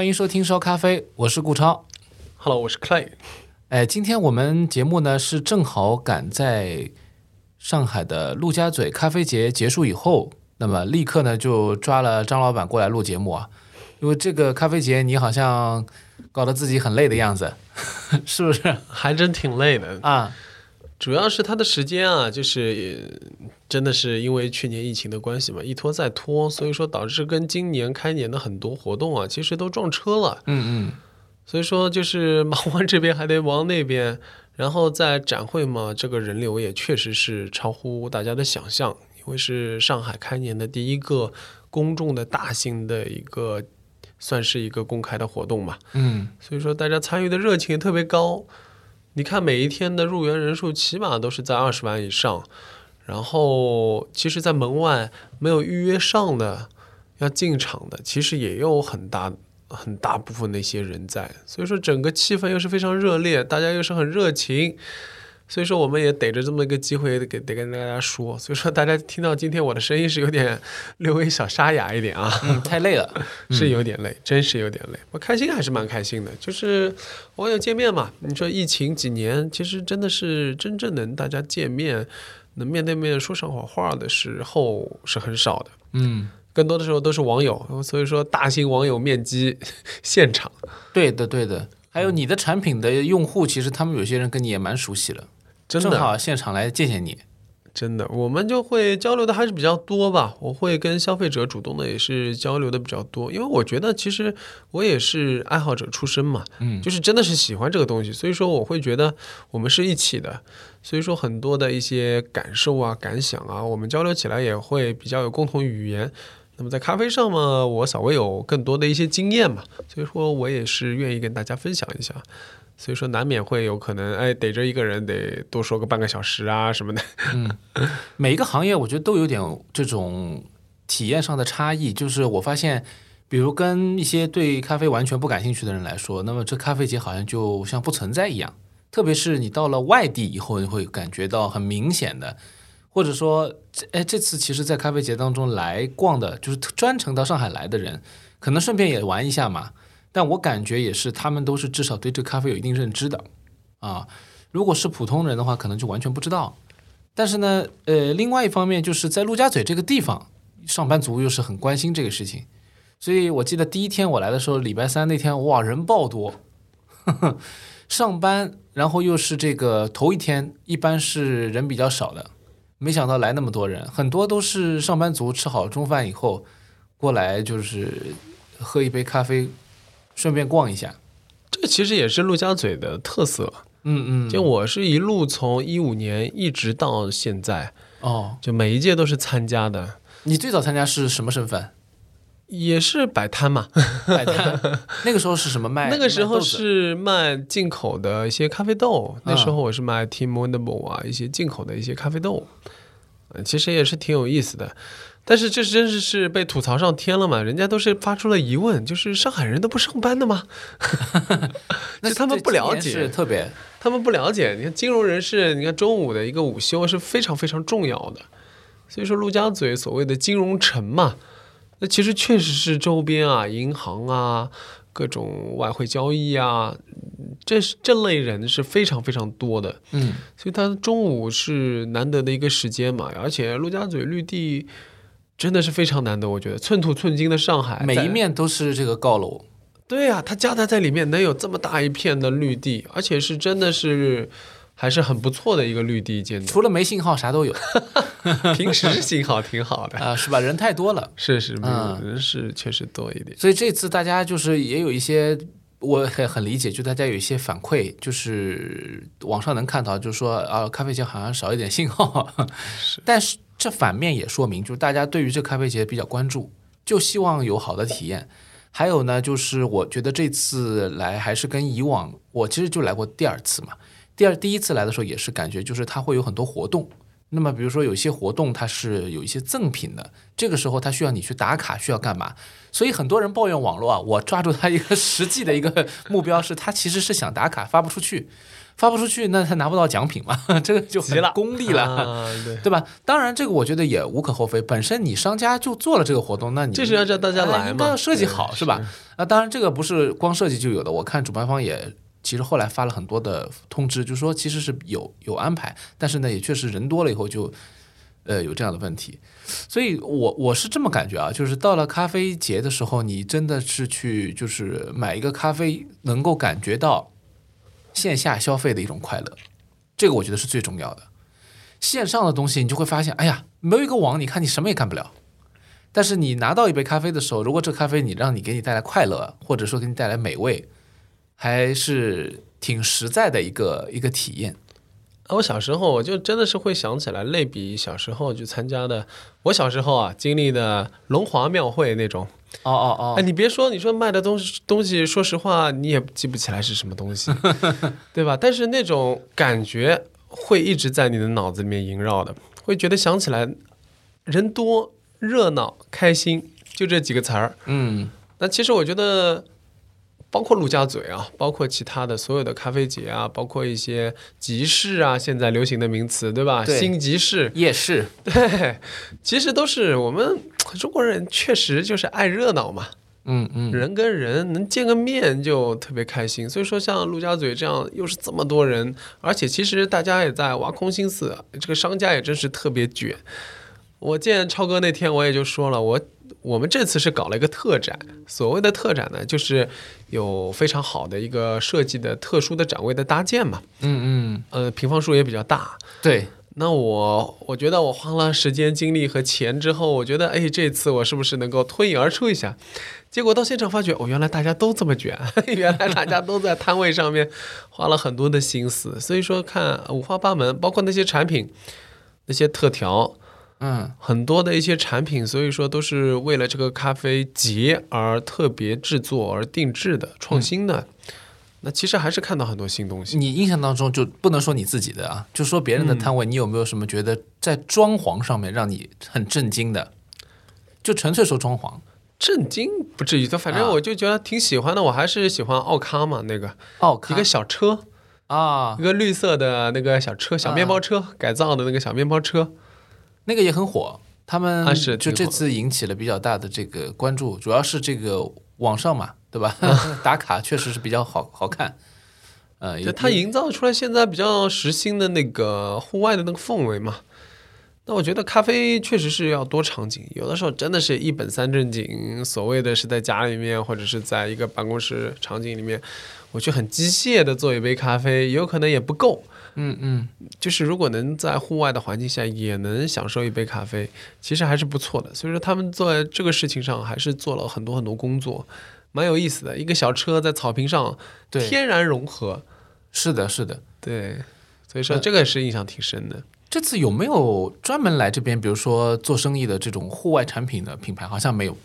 欢迎收听烧咖啡，我是顾超。Hello，我是 Clay。哎，今天我们节目呢是正好赶在上海的陆家嘴咖啡节结束以后，那么立刻呢就抓了张老板过来录节目啊，因为这个咖啡节你好像搞得自己很累的样子，是不是还真挺累的，啊？主要是他的时间啊，就是呃真的是因为去年疫情的关系嘛，一拖再拖，所以说导致跟今年开年的很多活动啊，其实都撞车了。嗯嗯，所以说就是忙完这边还得忙那边，然后在展会嘛，这个人流也确实是超乎大家的想象，因为是上海开年的第一个公众的大型的一个，算是一个公开的活动嘛。嗯，所以说大家参与的热情也特别高。你看每一天的入园人数起码都是在二十万以上，然后其实，在门外没有预约上的要进场的，其实也有很大很大部分那些人在，所以说整个气氛又是非常热烈，大家又是很热情。所以说，我们也逮着这么一个机会，给得跟大家说。所以说，大家听到今天我的声音是有点略微小沙哑一点啊。嗯太累了。是有点累，真是有点累。我开心还是蛮开心的，就是网友见面嘛。你说疫情几年，其实真的是真正能大家见面，能面对面说上好话的时候是很少的，嗯，更多的时候都是网友。所以说，大型网友面基 现场，对的对的。还有你的产品的用户，其实他们有些人跟你也蛮熟悉了，正真的好现场来见见你。真的，我们就会交流的还是比较多吧。我会跟消费者主动的也是交流的比较多，因为我觉得其实我也是爱好者出身嘛，嗯就是真的是喜欢这个东西，所以说我会觉得我们是一起的，所以说很多的一些感受啊、感想啊，我们交流起来也会比较有共同语言。那么在咖啡上嘛，我稍微有更多的一些经验嘛，所以说我也是愿意跟大家分享一下。所以说难免会有可能，哎，逮着一个人得多说个半个小时啊什么的。嗯每一个行业我觉得都有点这种体验上的差异。就是我发现，比如跟一些对咖啡完全不感兴趣的人来说，那么这咖啡节好像就像不存在一样。特别是你到了外地以后，你会感觉到很明显的，或者说，哎，这次其实，在咖啡节当中来逛的，就是专程到上海来的人，可能顺便也玩一下嘛。但我感觉也是，他们都是至少对这咖啡有一定认知的啊。如果是普通人的话，可能就完全不知道。但是呢，呃，另外一方面就是在陆家嘴这个地方，上班族又是很关心这个事情，所以我记得第一天我来的时候，礼拜三那天，哇，人爆多，呵 呵上班，然后又是这个头一天，一般是人比较少的，没想到来那么多人，很多都是上班族吃好中饭以后过来，就是喝一杯咖啡，顺便逛一下。这其实也是陆家嘴的特色。嗯嗯，就我是一路从一五年一直到现在，哦，就每一届都是参加的，你最早参加是什么身份？也是摆摊嘛。摆摊。那个时候是什么卖？那个时候是卖进口的一些咖啡豆，那时候我是卖 Tim Wonderful 啊，一些进口的一些咖啡豆，呃其实也是挺有意思的。但是这真是是被吐槽上天了嘛？人家都是发出了疑问，就是上海人都不上班的吗？那 就他们不了解是特别他们不了解，你看金融人士，你看中午的一个午休是非常非常重要的，所以说陆家嘴所谓的金融城嘛，那其实确实是周边啊，银行啊，各种外汇交易啊，这是这类人是非常非常多的，嗯所以他中午是难得的一个时间嘛，而且陆家嘴绿地真的是非常难得，我觉得寸土寸金的上海，每一面都是这个高楼。对呀、它夹杂在里面能有这么大一片的绿地，而且是真的是还是很不错的一个绿地建筑。除了没信号，啥都有 平时信号挺好的，啊、是吧？人太多了，是是，嗯人是确实多一点。所以这次大家就是也有一些，我很很理解，就大家有一些反馈，就是网上能看到，就是说啊，咖啡节好像少一点信号，但是这反面也说明，就是大家对于这咖啡节比较关注，就希望有好的体验。还有呢，就是我觉得这次来还是跟以往，我其实就来过第二次嘛。第二第一次来的时候也是感觉，就是它会有很多活动。那么比如说有一些活动它是有一些赠品的，这个时候它需要你去打卡，需要干嘛？所以很多人抱怨网络啊，我抓住它一个实际的一个目标是，它其实是想打卡发不出去，发不出去，那他拿不到奖品嘛，这个就很功利了。啊、对，对吧？当然，这个我觉得也无可厚非。本身你商家就做了这个活动，那你就是要叫大家哎来嘛，应该要设计好是吧？？那当然，这个不是光设计就有的。我看主办方也其实后来发了很多的通知，就说其实是有有安排，但是呢，也确实人多了以后就呃有这样的问题。所以我我是这么感觉啊，就是到了咖啡节的时候，你真的是去就是买一个咖啡，能够感觉到线下消费的一种快乐，这个我觉得是最重要的。线上的东西，你就会发现，哎呀，没有一个网，你看你什么也干不了。但是你拿到一杯咖啡的时候，如果这咖啡你让你给你带来快乐，或者说给你带来美味，还是挺实在的一个一个体验。啊我小时候我就真的是会想起来类比小时候去参加的，我小时候啊经历的龙华庙会那种。哦哦哦哎，哦，你别说，你说卖的东西东西，说实话你也记不起来是什么东西，对吧？但是那种感觉会一直在你的脑子里面萦绕的，会觉得想起来人多、热闹、开心，就这几个词儿。嗯，那其实我觉得，包括陆家嘴啊，包括其他的所有的咖啡节啊，包括一些集市啊，现在流行的名词，对吧？对新集市，夜市，对，其实都是我们中国人确实就是爱热闹嘛，嗯嗯，人跟人能见个面就特别开心。所以说，像陆家嘴这样又是这么多人，而且其实大家也在挖空心思，这个商家也真是特别卷。我见超哥那天，我也就说了，我我们这次是搞了一个特展。所谓的特展呢，就是有非常好的一个设计的特殊的展位的搭建嘛，嗯嗯，呃，平方数也比较大。对，那我我觉得我花了时间、精力和钱之后，我觉得哎，这次我是不是能够脱颖而出一下？结果到现场发觉，哦，原来大家都这么卷，原来大家都在摊位上面花了很多的心思。所以说，看五花八门，包括那些产品、那些特调，嗯很多的一些产品，所以说都是为了这个咖啡节而特别制作而定制的、创新的。那其实还是看到很多新东西。你印象当中就不能说你自己的啊，就说别人的摊位，你有没有什么觉得在装潢上面让你很震惊的？就纯粹说装潢，震惊不至于，但反正啊我就觉得挺喜欢的。我还是喜欢奥康嘛，那个奥康一个小车，啊一，个绿色的那个小车，小面包车，改造的那个小面包车。那个也很火，他们就这次引起了比较大的这个关注，主要是这个网上嘛，对吧？打卡确实是比较好好看，呃，它营造出来现在比较时兴的那个户外的那个氛围嘛。那我觉得咖啡确实是要多场景，有的时候真的是一本三正经，所谓的是在家里面或者是在一个办公室场景里面，我去很机械的做一杯咖啡，有可能也不够。嗯嗯，就是如果能在户外的环境下也能享受一杯咖啡，其实还是不错的。所以说他们在这个事情上还是做了很多很多工作，蛮有意思的。一个小车在草坪上对，天然融合，是的，是的。对，所以说这个是印象挺深的。这次有没有专门来这边，比如说做生意的这种户外产品的品牌？好像没有。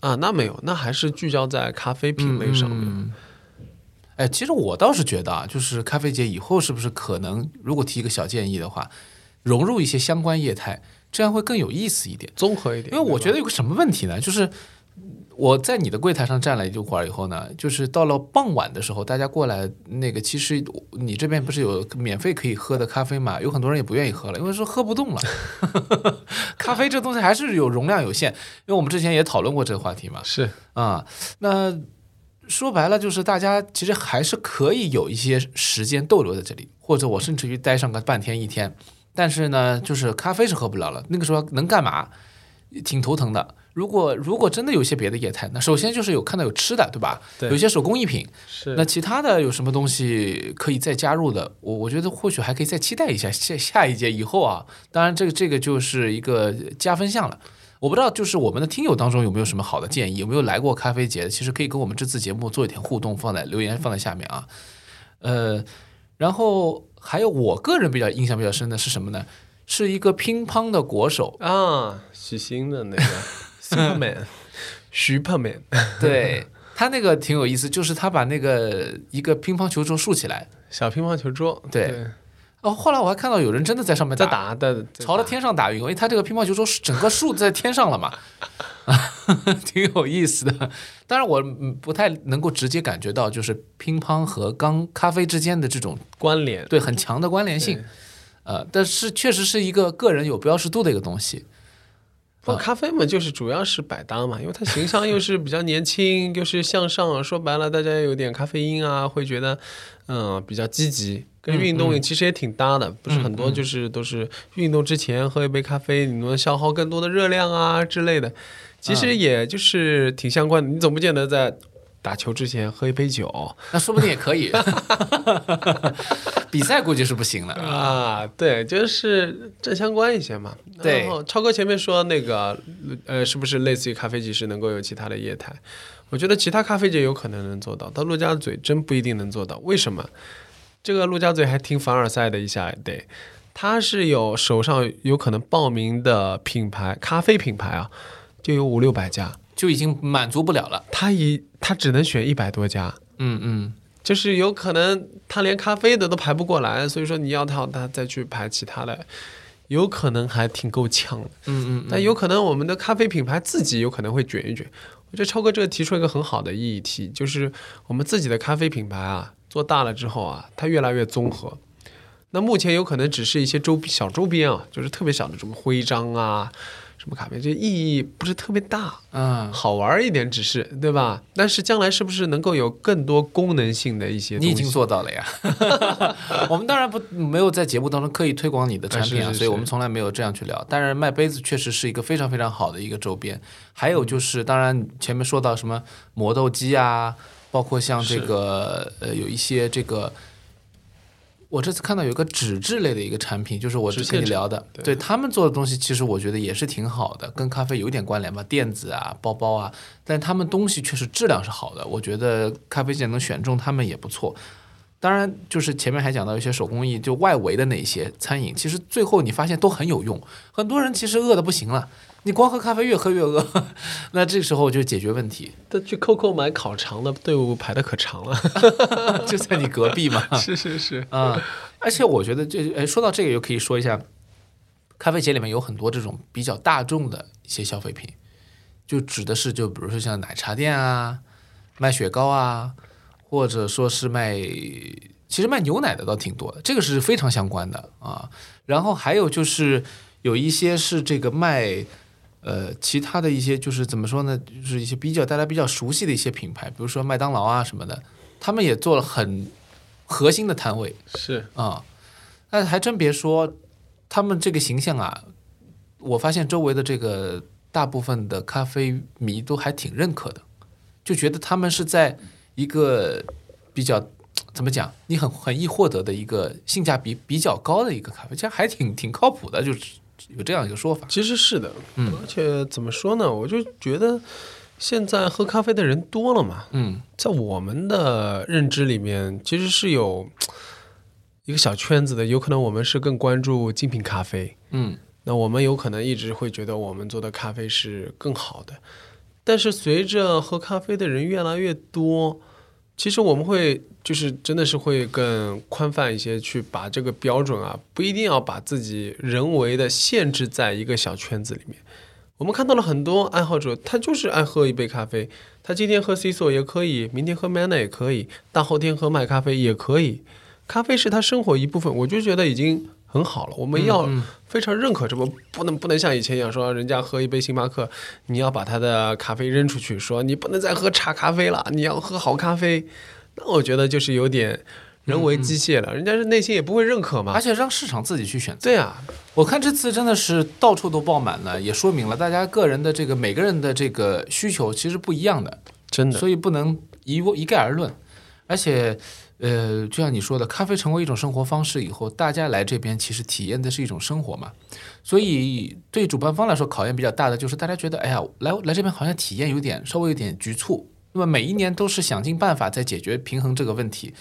啊，那没有，那还是聚焦在咖啡品类上面。嗯哎，其实我倒是觉得啊，就是咖啡节以后是不是可能，如果提一个小建议的话，融入一些相关业态，这样会更有意思一点。综合一点，因为我觉得得有个什么问题呢？就是我在你的柜台上站了一会儿以后呢，就是到了傍晚的时候，大家过来，那个其实你这边不是有免费可以喝的咖啡嘛？有很多人也不愿意喝了，因为说喝不动了。咖啡这东西还是有容量有限，因为我们之前也讨论过这个话题嘛。是啊，那说白了就是大家其实还是可以有一些时间逗留在这里，或者我甚至于待上个半天一天。但是呢，就是咖啡是喝不了了，那个时候能干嘛？挺头疼的。如果如果真的有一些别的业态，那首先就是有看到有吃的，对吧？对有些手工艺品，是那其他的有什么东西可以再加入的？我我觉得或许还可以再期待一下下下一届以后啊。当然，这个这个就是一个加分项了。我不知道，就是我们的听友当中有没有什么好的建议？有没有来过咖啡节的？其实可以跟我们这次节目做一点互动，放在留言放在下面啊。呃，然后还有我个人比较印象比较深的是什么呢？是一个乒乓的国手，啊，许昕的那个 Superman，徐 Superman，对他那个挺有意思，就是他把那个一个乒乓球桌竖起来，小乒乓球桌，对对哦，后来我还看到有人真的在上面在打，打的朝着天上打运功，因为他这个乒乓球桌是整个竖在天上了嘛，挺有意思的。当然，我嗯不太能够直接感觉到就是乒乓和刚咖啡之间的这种关联。对很强的关联性，呃，但是确实是一个个人有标识度的一个东西。不，咖啡嘛，就是主要是百搭嘛，因为它形象又是比较年轻，又是向上，说白了，大家有点咖啡因啊，会觉得嗯比较积极，跟运动其实也挺搭的。不是很多就是都是运动之前喝一杯咖啡，你能消耗更多的热量啊之类的，其实也就是挺相关的。你总不见得在打球之前喝一杯酒那说不定也可以，比赛估计是不行了。啊，对，就是正相关一些嘛。对然后超哥前面说那个，呃，是不是类似于咖啡机是能够有其他的业态？我觉得其他咖啡机有可能能做到，但陆家嘴真不一定能做到。为什么？这个陆家嘴还挺凡尔赛的一下，对，他是有手上有可能报名的品牌咖啡品牌啊，就有五六百家，就已经满足不了了。他一他只能选一百多家。嗯嗯，就是有可能他连咖啡的都排不过来，所以说你要他他再去排其他的，有可能还挺够呛的。嗯嗯，但有可能我们的咖啡品牌自己有可能会卷一卷。我觉得超哥这个提出了一个很好的议题，就是我们自己的咖啡品牌啊，做大了之后啊，它越来越综合。那目前有可能只是一些周小周边啊，就是特别小的什么徽章啊，什么卡片，这意义不是特别大。嗯，好玩儿一点只是对吧？但是将来是不是能够有更多功能性的一些东西？你已经做到了呀。我们当然不没有在节目当中刻意推广你的产品啊，是是是所以我们从来没有这样去聊。但是卖杯子确实是一个非常非常好的一个周边。还有就是，当然前面说到什么磨豆机啊，包括像这个呃有一些这个。我这次看到有一个纸质类的一个产品，就是我之前跟你聊的，对对他们做的东西，其实我觉得也是挺好的，跟咖啡有点关联吧，垫子啊、包包啊，但他们东西确实质量是好的，我觉得咖啡界能选中他们也不错。当然，就是前面还讲到一些手工艺，就外围的那些餐饮，其实最后你发现都很有用。很多人其实饿的不行了，你光喝咖啡越喝越饿，那这个时候就解决问题，他去 COCO 买烤肠的队伍排的可长了。就在你隔壁嘛。是是是，啊、而且我觉得这，哎，说到这个，又可以说一下，咖啡节里面有很多这种比较大众的一些消费品，就指的是，就比如说像奶茶店啊，卖雪糕啊，或者说是卖，其实卖牛奶的倒挺多的，这个是非常相关的啊。然后还有就是有一些是这个卖。呃，其他的一些就是怎么说呢，就是一些比较大家比较熟悉的一些品牌，比如说麦当劳啊什么的，他们也做了很核心的摊位，是啊、但还真别说，他们这个形象啊，我发现周围的这个大部分的咖啡迷都还挺认可的，就觉得他们是在一个比较 怎么讲，你很很易获得的一个性价比比较高的一个咖啡，其实还挺挺靠谱的，就是有这样一个说法。其实是的，嗯。而且怎么说呢，我就觉得现在喝咖啡的人多了嘛，嗯。在我们的认知里面，其实是有 一个小圈子的，有可能我们是更关注精品咖啡，嗯。那我们有可能一直会觉得我们做的咖啡是更好的，但是随着喝咖啡的人越来越多，其实我们会就是真的是会更宽泛一些，去把这个标准啊，不一定要把自己人为的限制在一个小圈子里面。我们看到了很多爱好者，他就是爱喝一杯咖啡，他今天喝 CISO 也可以，明天喝 Mana 也可以，大后天喝麦咖啡也可以。咖啡是他生活一部分，我就觉得已经很好了。我们要非常认可这么，不能不能像以前一样说，人家喝一杯星巴克，你要把他的咖啡扔出去，说你不能再喝茶咖啡了，你要喝好咖啡。那我觉得就是有点人为机械了，人家是内心也不会认可嘛而。且让市场自己去选择。对啊，我看这次真的是到处都爆满了，也说明了大家个人的这个每个人的这个需求其实不一样的。真的所以不能一一概而论。而且，呃，就像你说的，咖啡成为一种生活方式以后，大家来这边其实体验的是一种生活嘛。所以对主办方来说，考验比较大的就是大家觉得，哎呀，来来这边好像体验有点稍微有点局促。那么每一年都是想尽办法在解决平衡这个问题，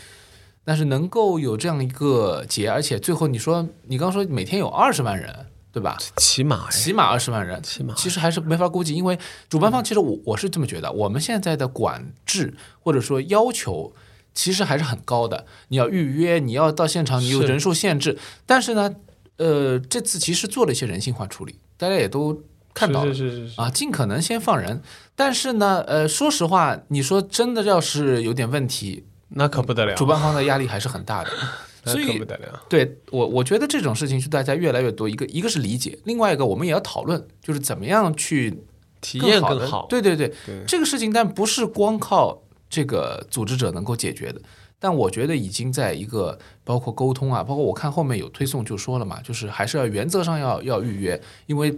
但是能够有这样一个节，而且最后你说你刚说每天有二十万人，对吧？起码哎，起码二十万人，起码其实还是没法估计，因为主办方其实我我是这么觉得，我们现在的管制或者说要求，其实还是很高的。你要预约，你要到现场，你有人数限制。但是呢，呃，这次其实做了一些人性化处理，大家也都看到了。是是是是是，啊，尽可能先放人。但是呢，呃，说实话，你说真的，要是有点问题，那可不得了，主办方的压力还是很大的。那所以。对我，我觉得这种事情是大家越来越多，一个一个是理解，另外一个我们也要讨论，就是怎么样去体验更好，对对对，对这个事情，但不是光靠这个组织者能够解决的。但我觉得已经在一个包括沟通啊，包括我看后面有推送就说了嘛，就是还是要原则上要要预约，因为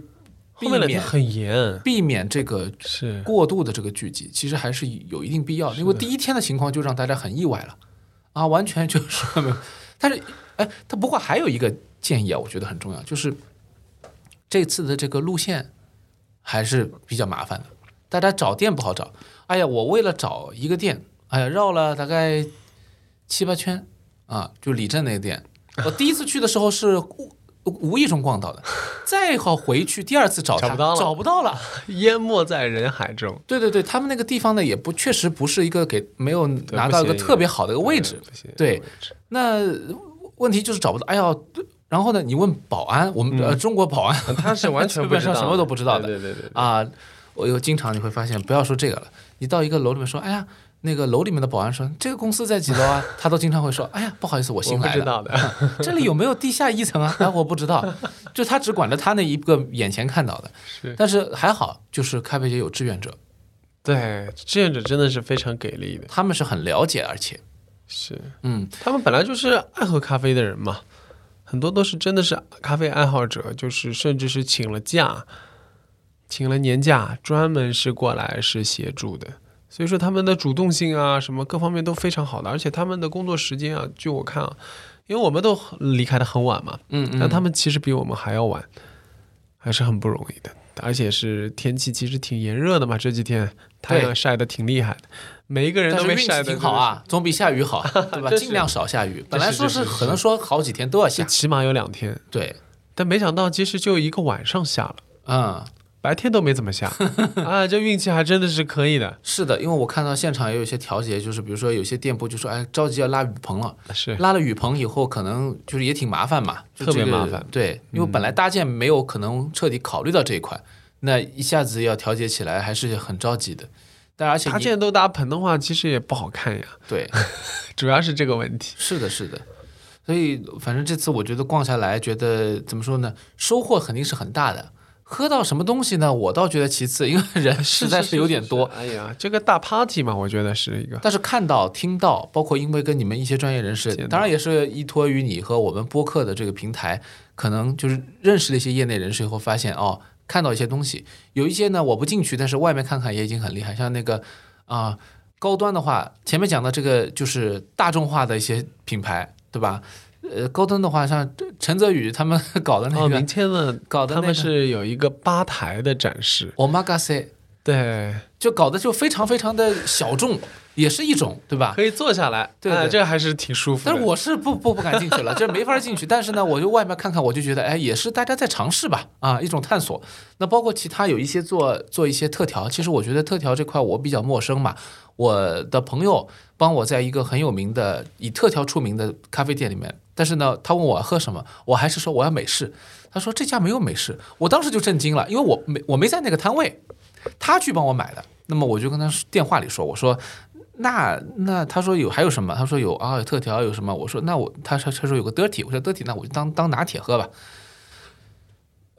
避免很严，避免这个是过度的这个聚集，其实还是有一定必要的，因为第一天的情况就让大家很意外了，啊，完全就是没有。但是，哎，他不过还有一个建议啊，我觉得很重要，就是这次的这个路线还是比较麻烦的，大家找店不好找。哎呀，我为了找一个店，哎呀，绕了大概七八圈啊，就李镇那个店。我第一次去的时候是无无意中逛到的，再好回去第二次找他找不到了找不到了。淹没在人海中，对对对，他们那个地方呢，也不确实不是一个给没有拿到一个特别好的一个位置。对那问题就是找不到。哎呀，然后呢，你问保安，我们、呃中国保安他是完全基不知道，本上什么都不知道的对对对对，啊，我又经常你会发现，不要说这个了，你到一个楼里面说，哎呀。那个楼里面的保安说：“这个公司在几楼啊？” 他都经常会说：“哎呀，不好意思，我新来的，知道的，这里有没有地下一层啊？” 哎，我不知道，就他只管着他那一个眼前看到的。是但是还好，就是咖啡节有志愿者，对志愿者真的是非常给力的，他们是很了解，而且，是嗯，他们本来就是爱喝咖啡的人嘛，很多都是真的是咖啡爱好者，就是甚至是请了假，请了年假，专门是过来是协助的。所以说他们的主动性啊，什么各方面都非常好的，而且他们的工作时间啊，据我看啊，因为我们都离开的很晚嘛，嗯嗯，但他们其实比我们还要晚，还是很不容易的。而且是天气其实挺炎热的嘛，这几天太阳晒得挺厉害的，每一个人都被晒得挺好啊，总比下雨好，对吧？尽量少下雨。本来说是是可能说好几天都要下，这起码有两天，对，但没想到其实就一个晚上下了，嗯，白天都没怎么下 啊，这运气还真的是可以的，是的，因为我看到现场也有一些调节，就是比如说有些店铺就说，哎，着急要拉雨棚了，是拉了雨棚以后，可能就是也挺麻烦嘛，就特别麻烦嗯对，因为本来搭建没有可能彻底考虑到这一块，那一下子要调节起来还是很着急的。但而且搭你建都搭棚的话，其实也不好看呀，对，主要是这个问题。是的，是的。所以反正这次我觉得逛下来，觉得怎么说呢，收获肯定是很大的。喝到什么东西呢？我倒觉得其次，因为人实在是有点多。哎呀，这个大 party 嘛，我觉得是一个但是看到、听到，包括因为跟你们一些专业人士，当然也是依托于你和我们播客的这个平台，可能就是认识了一些业内人士以后，发现哦，看到一些东西，有一些呢我不进去，但是外面看看也已经很厉害，像那个啊、高端的话，前面讲的这个就是大众化的一些品牌，对吧？呃，高登的话，像陈泽宇他们 搞的那哦，个，明天呢，搞的那个他们是有一个吧台的展示，omakase，对，就搞得就非常非常的小众，也是一种，对吧？可以坐下来，对这还是挺舒服的。但是我是不不不敢进去了，这没法进去。但是呢，我就外面看看，我就觉得，哎，也是大家在尝试吧，啊，一种探索。那包括其他有一些做做一些特调，其实我觉得特调这块我比较陌生嘛。我的朋友帮我在一个很有名的以特调出名的咖啡店里面，但是呢，他问我喝什么，我还是说我要美式。他说这家没有美式，我当时就震惊了，因为我没我没在那个摊位，他去帮我买的。那么我就跟他电话里说，我说那那他说有还有什么？他说有啊，有特调有什么？我说那我他他他说有个 dirty，我说 dirty，那我就当当拿铁喝吧。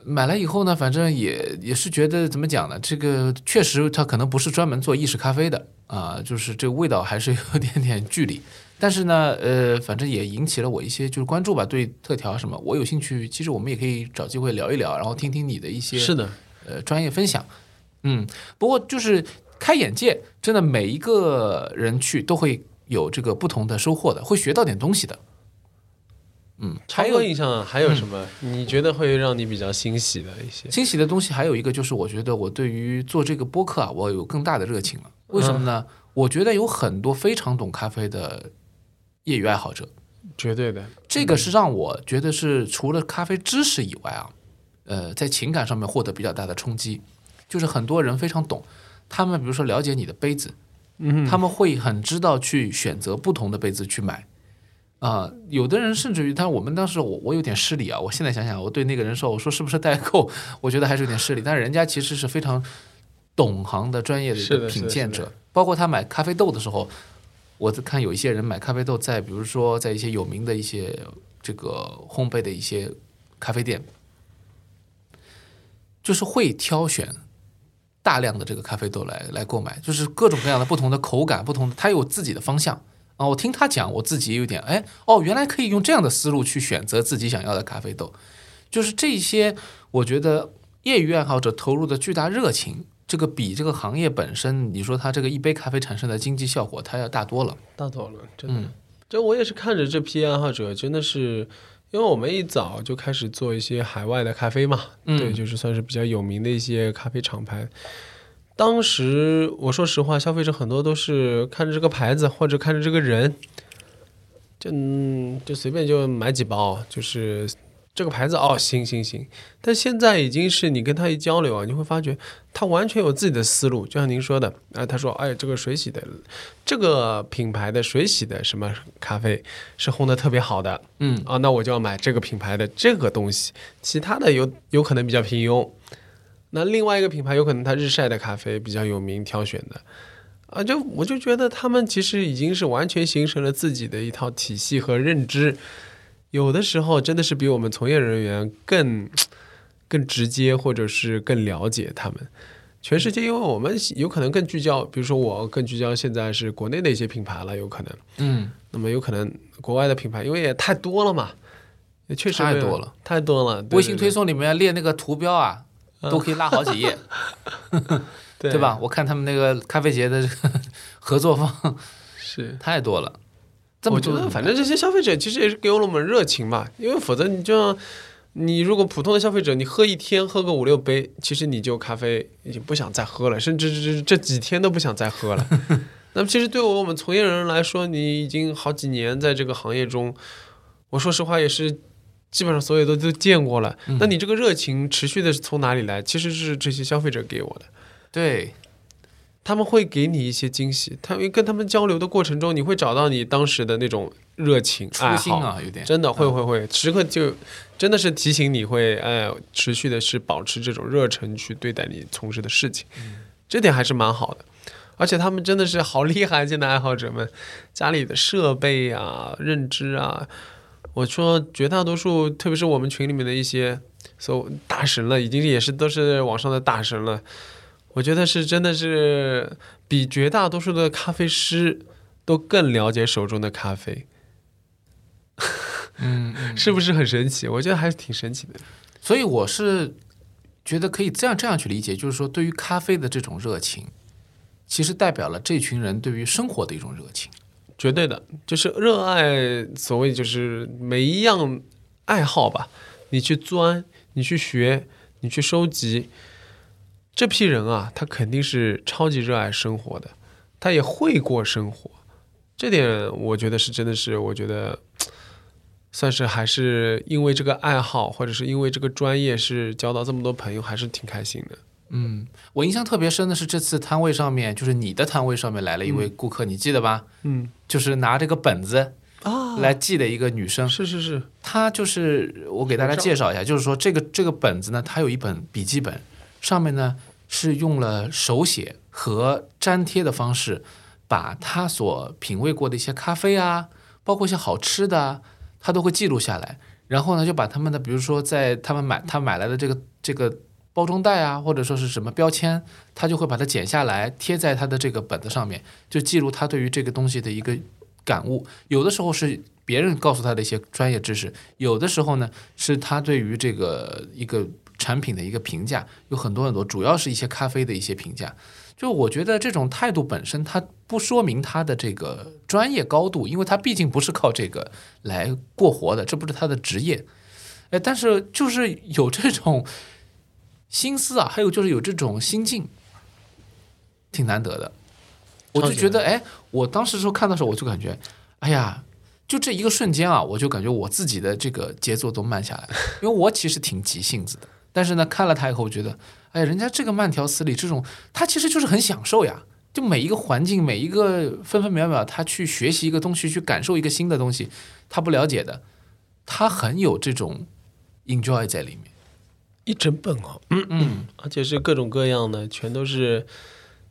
买来以后呢，反正也也是觉得怎么讲呢？这个确实它可能不是专门做意式咖啡的啊、就是这个味道还是有点点距离。但是呢，呃，反正也引起了我一些就是关注吧，对特调什么，我有兴趣。其实我们也可以找机会聊一聊，然后听听你的一些是的，呃专业分享。嗯，不过就是开眼界，真的每一个人去都会有这个不同的收获的，会学到点东西的。嗯，超还有印象还有什么？你觉得会让你比较欣喜的一些？欣喜的东西还有一个就是，我觉得我对于做这个播客啊，我有更大的热情了。为什么呢？我觉得有很多非常懂咖啡的业余爱好者，绝对的，这个是让我觉得是除了咖啡知识以外啊，呃，在情感上面获得比较大的冲击。就是很多人非常懂，他们比如说了解你的杯子，嗯他们会很知道去选择不同的杯子去买。啊、有的人甚至于，但我们当时我我有点失礼啊，我现在想想，我对那个人说，我说是不是代购，我觉得还是有点失礼，但是人家其实是非常懂行的专业的一个品鉴者，包括他买咖啡豆的时候，我在看有一些人买咖啡豆在，比如说在一些有名的一些这个烘焙的一些咖啡店，就是会挑选大量的这个咖啡豆来来购买，就是各种各样的不同的口感，不同的，他有自己的方向啊。我听他讲，我自己有点哎哦，原来可以用这样的思路去选择自己想要的咖啡豆，就是这些，我觉得业余爱好者投入的巨大热情。这个比这个行业本身，你说它这个一杯咖啡产生的经济效果，它要大多了。大多了，真的。嗯这我也是看着这批爱好者，真的是，因为我们一早就开始做一些海外的咖啡嘛，嗯对，就是算是比较有名的一些咖啡厂牌。当时我说实话，消费者很多都是看着这个牌子或者看着这个人，就嗯就随便就买几包，就是这个牌子哦，行行行。但现在已经是你跟他一交流啊，你会发觉他完全有自己的思路，就像您说的，啊，他说，哎，这个水洗的这个品牌的水洗的什么咖啡是烘的特别好的嗯啊，那我就要买这个品牌的这个东西，其他的有有可能比较平庸。那另外一个品牌有可能它日晒的咖啡比较有名，挑选的啊，就我就觉得他们其实已经是完全形成了自己的一套体系和认知，有的时候真的是比我们从业人员更 更直接，或者是更了解他们。全世界，因为我们有可能更聚焦，比如说我更聚焦现在是国内的一些品牌了，有可能。嗯，那么有可能国外的品牌，因为也太多了嘛，也确实太多了，太多了。对微信推送里面列那个图标啊，都可以拉好几页，对 对？吧？我看他们那个咖啡节的这个 合作方是，太多了，这么我觉得反正这些消费者其实也是给了我们热情嘛，因为否则你就像你如果普通的消费者，你喝一天喝个五六杯，其实你就咖啡已经不想再喝了，甚至这这几天都不想再喝了。那么其实对我们从业人员来说，你已经好几年在这个行业中，我说实话也是。基本上所有都都见过了，那你这个热情持续的是从哪里来？其实是这些消费者给我的。对，他们会给你一些惊喜，他们跟他们交流的过程中，你会找到你当时的那种热情、初心啊，有点。真的会会会，时刻就真的是提醒你会，哎，持续的是保持这种热忱去对待你从事的事情，这点还是蛮好的。而且他们真的是好厉害，现在爱好者们家里的设备啊、认知啊，我说绝大多数，特别是我们群里面的一些所大神了，已经也是都是网上的大神了。我觉得是真的是比绝大多数的咖啡师都更了解手中的咖啡，嗯，嗯是不是很神奇？我觉得还是挺神奇的。所以我是觉得可以这样这样去理解，就是说对于咖啡的这种热情，其实代表了这群人对于生活的一种热情。绝对的，就是热爱，所谓就是每一样爱好吧，你去钻，你去学，你去收集，这批人啊，他肯定是超级热爱生活的，他也会过生活，这点我觉得是真的是，我觉得 算是还是因为这个爱好，或者是因为这个专业，是交到这么多朋友，还是挺开心的。嗯，我印象特别深的是这次摊位上面，就是你的摊位上面来了一位顾客，你记得吧？嗯。就是拿这个本子啊，来记的一个女生，是是是，她就是我给大家介绍一下，就是说这个这个本子呢，它有一本笔记本，上面呢是用了手写和粘贴的方式，把他所品味过的一些咖啡啊，包括一些好吃的啊，她都会记录下来。然后呢，就把他们的，比如说在他们买他买来的这个这个包装袋啊，或者说是什么标签，他就会把它剪下来贴在他的这个本子上面，就记录他对于这个东西的一个感悟。有的时候是别人告诉他的一些专业知识，有的时候呢是他对于这个一个产品的一个评价，有很多很多，主要是一些咖啡的一些评价。就我觉得这种态度本身，它不说明他的这个专业高度，因为他毕竟不是靠这个来过活的，这不是他的职业。哎，但是就是有这种心思啊，还有就是有这种心境，挺难得的。我就觉得，哎，我当时时候看的时候，我就感觉，哎呀，就这一个瞬间啊，我就感觉我自己的这个节奏都慢下来了，因为我其实挺急性子的。但是呢，看了他以后，我觉得，哎，人家这个慢条斯理，这种他其实就是很享受呀。就每一个环境，每一个分分秒秒，他去学习一个东西，去感受一个新的东西，他不了解的，他很有这种 enjoy 在里面。一整本哦，嗯嗯，而且是各种各样的，全都是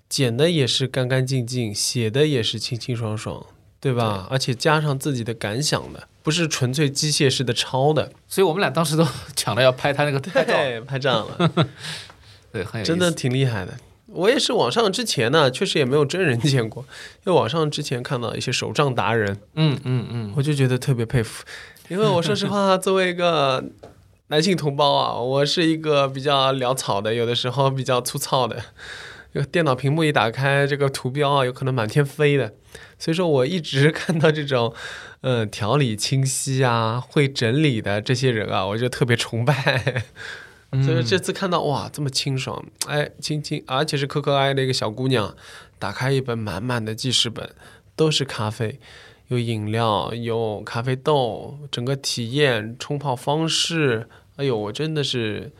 剪的也是干干净净，写的也是清清爽爽，对吧？而且加上自己的感想的，不是纯粹机械式的抄的。所以我们俩当时都抢着要拍他那个拍照，对，拍照了，对，很有真的挺厉害的。我也是网上之前呢，确实也没有真人见过，因为网上之前看到一些手账达人，嗯嗯嗯，我就觉得特别佩服。因为我说实话，作为一个男性同胞啊，我是一个比较潦草的，有的时候比较粗糙的。这个电脑屏幕一打开，这个图标啊，有可能满天飞的。所以说我一直 看到这种，嗯，条理清晰啊，会整理的这些人啊，我就特别崇拜。所以这次看到哇，这么清爽，哎，清清，而且是可可爱的一个小姑娘，打开一本满满的记事本，都是咖啡，有饮料，有咖啡豆，整个体验冲泡方式，哎呦，我真的是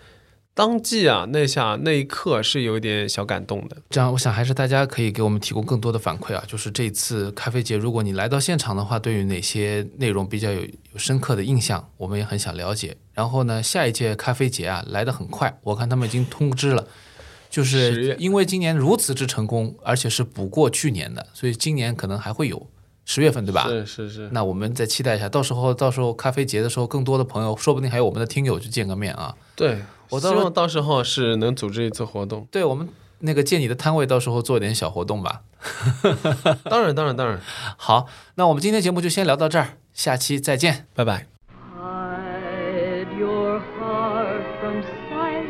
当即啊，那下那一刻是有点小感动的。这样，我想还是大家可以给我们提供更多的反馈啊。就是这次咖啡节，如果你来到现场的话，对于哪些内容比较有有深刻的印象，我们也很想了解。然后呢，下一届咖啡节啊来得很快，我看他们已经通知了，就是因为今年如此之成功，而且是补过去年的，所以今年可能还会有十月份，对吧？是是是，那我们再期待一下，到时候到时候咖啡节的时候，更多的朋友，说不定还有我们的听友去见个面啊。对，我希望到时候是能组织一次活动。对我们那个借你的摊位，到时候做点小活动吧。当然当然当然，好，那我们今天节目就先聊到这儿，下期再见。拜拜。Hide your heart from sight.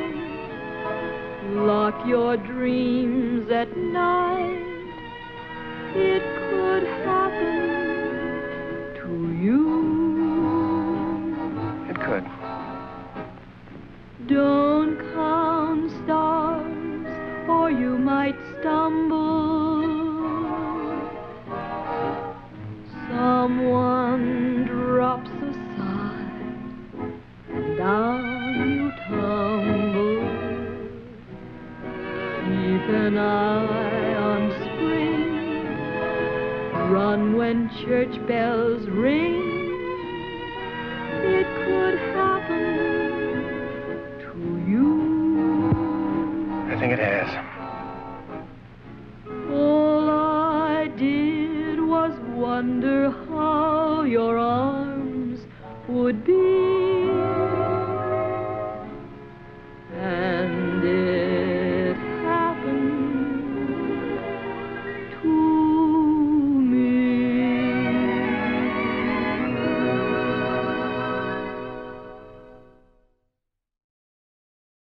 Lock your dreams at night. It could happen to you. Don't count stars, or you might stumble.